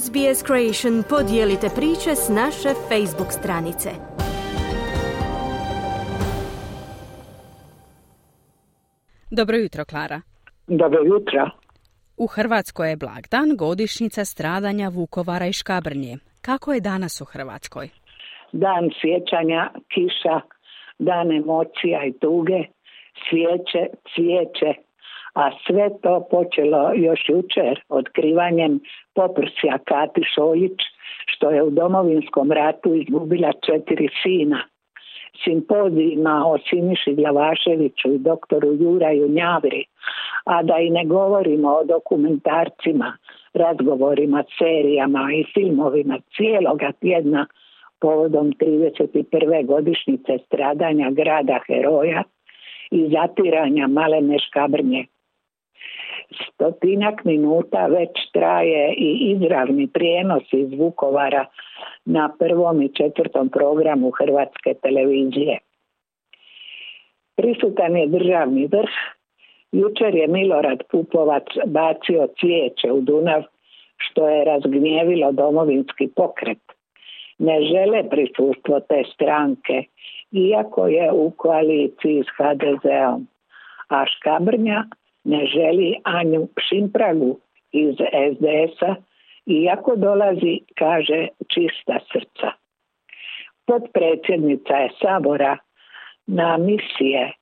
SBS Creation podijelite priče s naše Facebook stranice. Dobro jutro, Klara. Dobro jutro. U Hrvatskoj je blagdan godišnjica stradanja Vukovara i Škabrnje. Kako je danas u Hrvatskoj? Dan sjećanja, kiša, dan emocija i tuge, svijeće, cvijeće, a sve to počelo još jučer otkrivanjem poprsja Kati Šoljić, što je u domovinskom ratu izgubila četiri sina. Simpozijima o Siniši Glavaševiću i doktoru Juraju Njavri, a da i ne govorimo o dokumentarcima, razgovorima, serijama i filmovima cijeloga tjedna povodom 31. godišnjice stradanja grada heroja i zatiranja malene škabrnje stotinak minuta već traje i izravni prijenos iz Vukovara na prvom i četvrtom programu Hrvatske televizije. Prisutan je državni vrh. Jučer je Milorad Pupovac bacio cvijeće u Dunav što je razgnjevilo domovinski pokret. Ne žele prisustvo te stranke, iako je u koaliciji s HDZ-om. A Škabrnja ne želi Anju Šimpragu iz SDS-a, iako dolazi, kaže, čista srca. Potpredsjednica je Sabora na misije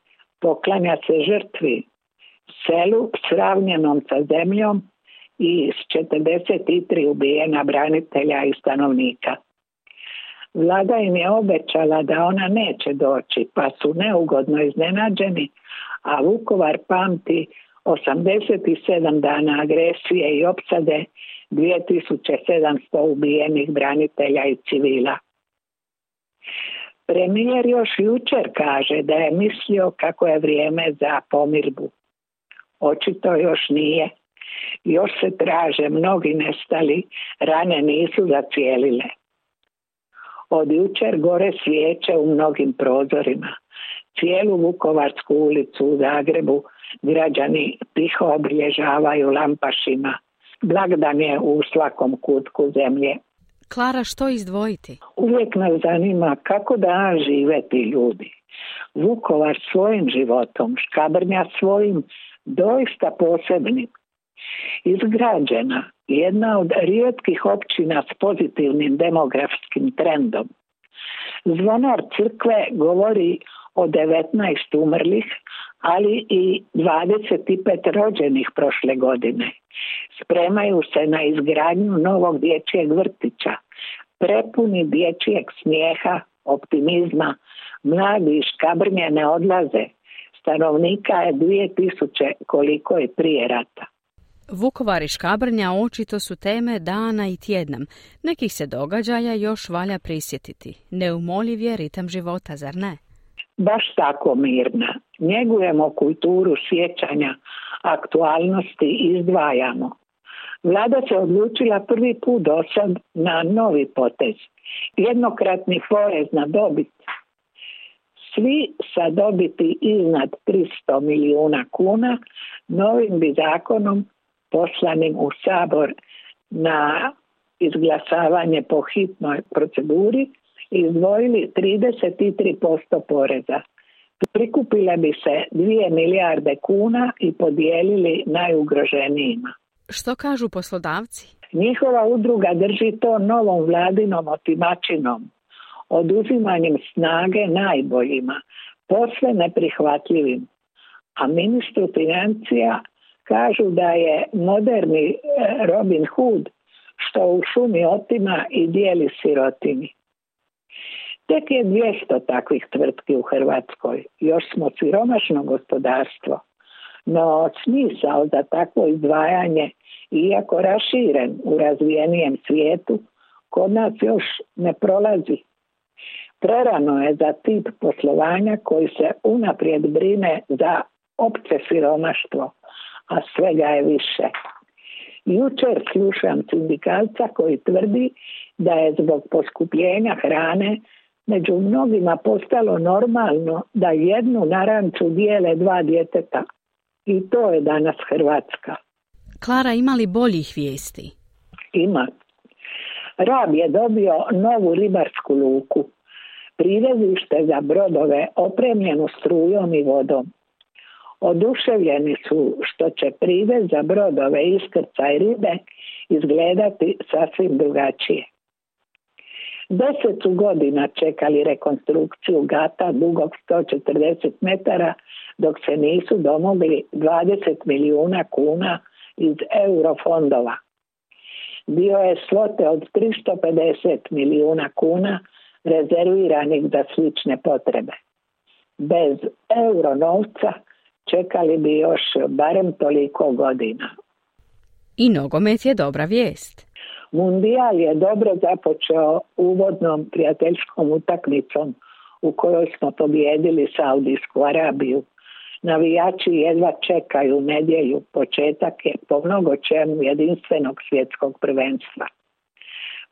poklanja se žrtvi selu sravnjenom sa zemljom i s 43 ubijena branitelja i stanovnika. Vlada im je obećala da ona neće doći, pa su neugodno iznenađeni, a Vukovar pamti 87 dana agresije i opsade, 2700 ubijenih branitelja i civila. Premijer još jučer kaže da je mislio kako je vrijeme za pomirbu. Očito još nije. Još se traže, mnogi nestali, rane nisu zacijelile. Od jučer gore svijeće u mnogim prozorima. Cijelu Vukovarsku ulicu u Zagrebu građani tiho obilježavaju lampašima. Blagdan je u svakom kutku zemlje. Klara, što izdvojiti? Uvijek nas zanima kako da žive ti ljudi. Vukovar svojim životom, Škabrnja svojim doista posebnim. Izgrađena, jedna od rijetkih općina s pozitivnim demografskim trendom. Zvonar crkve govori o 19 umrlih, ali i 25 rođenih prošle godine. Spremaju se na izgradnju novog dječjeg vrtića, prepuni dječjeg smijeha, optimizma, mladi Škabrnje ne odlaze, stanovnika je 2000 koliko je prije rata. Vukovar i Škabrnja očito su teme dana i tjednam. Nekih se događaja još valja prisjetiti. Neumoljiv je ritam života, zar ne? Baš tako mirna. Njegujemo kulturu sjećanja, aktualnosti izdvajamo. Vlada se odlučila prvi put do sad na novi potez. Jednokratni porez na dobit. Svi sa dobiti iznad 300 milijuna kuna novim bi zakonom poslanim u sabor na izglasavanje po hitnoj proceduri izdvojili 33% poreza. Prikupile bi se 2 milijarde kuna i podijelili najugroženijima. Što kažu poslodavci? Njihova udruga drži to novom vladinom otimačinom, oduzimanjem snage najboljima, posve neprihvatljivim. A ministru financija kažu da je moderni e, Robin Hood što u šumi otima i dijeli sirotini. Tek je 200 takvih tvrtki u Hrvatskoj. Još smo siromašno gospodarstvo. No smisao za takvo izdvajanje, iako raširen u razvijenijem svijetu, kod nas još ne prolazi. Prerano je za tip poslovanja koji se unaprijed brine za opće siromaštvo, a svega je više. Jučer slušam sindikalca koji tvrdi da je zbog poskupljenja hrane među mnogima postalo normalno da jednu naranču dijele dva djeteta. I to je danas Hrvatska. Klara, ima li boljih vijesti? Ima. Rab je dobio novu ribarsku luku, privezište za brodove opremljenu strujom i vodom. Oduševljeni su što će privez za brodove iskrcaj ribe izgledati sasvim drugačije. Deset su godina čekali rekonstrukciju gata dugog 140 metara dok se nisu domogli 20 milijuna kuna iz eurofondova. Bio je svote od 350 milijuna kuna rezerviranih za slične potrebe. Bez euro novca čekali bi još barem toliko godina. I nogomet je dobra vijest. Mundijal je dobro započeo uvodnom prijateljskom utakmicom u kojoj smo pobijedili Saudijsku Arabiju. Navijači jedva čekaju nedjelju, početak je po mnogo čemu jedinstvenog svjetskog prvenstva.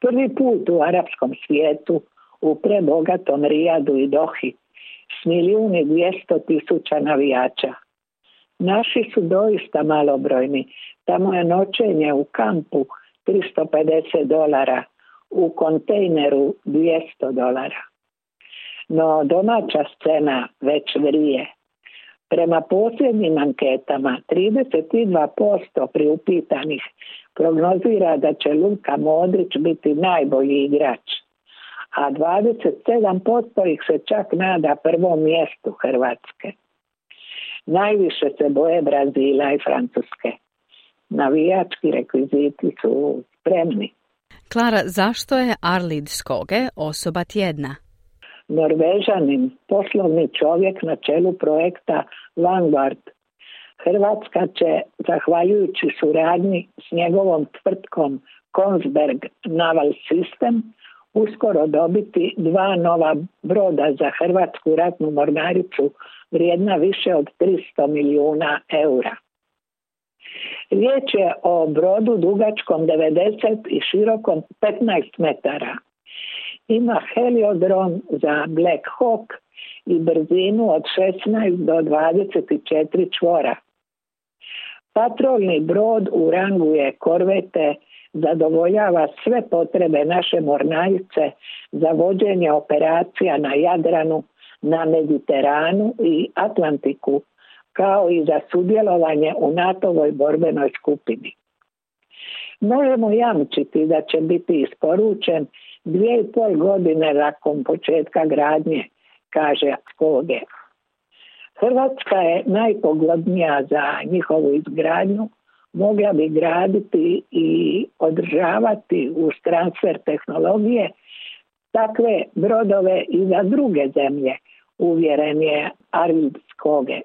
Prvi put u arapskom svijetu, u prebogatom Rijadu i Dohi, s milijuni dvijesto tisuća navijača. Naši su doista malobrojni. Tamo je noćenje u kampu 350 dolara, u kontejneru 200 dolara. No domaća scena već vrije. Prema posljednjim anketama 32% priupitanih prognozira da će Luka Modrić biti najbolji igrač, a 27% ih se čak nada prvom mjestu Hrvatske. Najviše se boje Brazila i Francuske. Navijački rekviziti su spremni. Klara, zašto je Arlid Skoge osoba tjedna? Norvežanin, poslovni čovjek na čelu projekta Vanguard. Hrvatska će, zahvaljujući suradnji s njegovom tvrtkom Konsberg Naval System, uskoro dobiti dva nova broda za Hrvatsku ratnu mornaricu vrijedna više od 300 milijuna eura. Riječ je o brodu dugačkom 90 i širokom 15 metara. Ima heliodrom za Black Hawk i brzinu od 16 do 24 čvora. Patrolni brod u rangu je korvete zadovoljava sve potrebe naše mornarice za vođenje operacija na Jadranu, na Mediteranu i Atlantiku, kao i za sudjelovanje u NATO-voj borbenoj skupini. Možemo jamčiti da će biti isporučen dvije i pol godine nakon početka gradnje, kaže Skoge. Hrvatska je najpogodnija za njihovu izgradnju mogla bi graditi i održavati uz transfer tehnologije takve brodove i za druge zemlje, uvjeren je Arvid Skoge.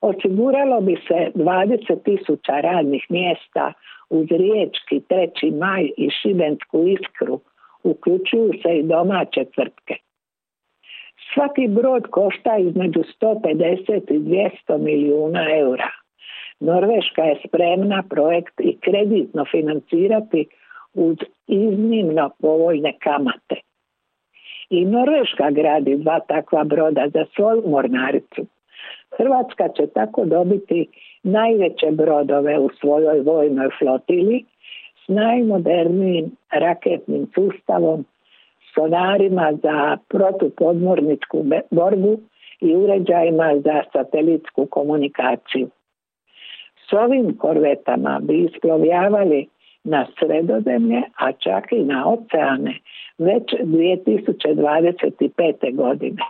Osiguralo bi se 20 tisuća radnih mjesta uz Riječki, Treći maj i Šibensku iskru, uključuju se i domaće tvrtke. Svaki brod košta između 150 i 200 milijuna eura. Norveška je spremna projekt i kreditno financirati uz iznimno povoljne kamate. I Norveška gradi dva takva broda za svoju mornaricu. Hrvatska će tako dobiti najveće brodove u svojoj vojnoj flotili s najmodernijim raketnim sustavom, sonarima za protupodmorničku borbu i uređajima za satelitsku komunikaciju. S ovim korvetama bi isplovljavali na sredozemlje, a čak i na oceane već 2025. godine.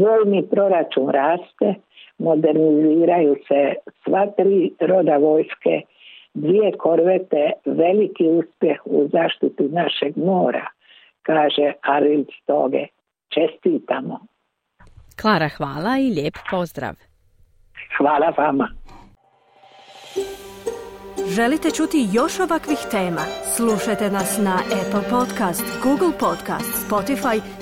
Vojni proračun raste, moderniziraju se sva tri roda vojske, dvije korvete, veliki uspjeh u zaštiti našeg mora, kaže Aril Stoge. Čestitamo. Klara, hvala i lijep pozdrav. Hvala vama. Želite čuti još ovakvih tema? Slušajte nas na Apple Podcast, Google Podcast, Spotify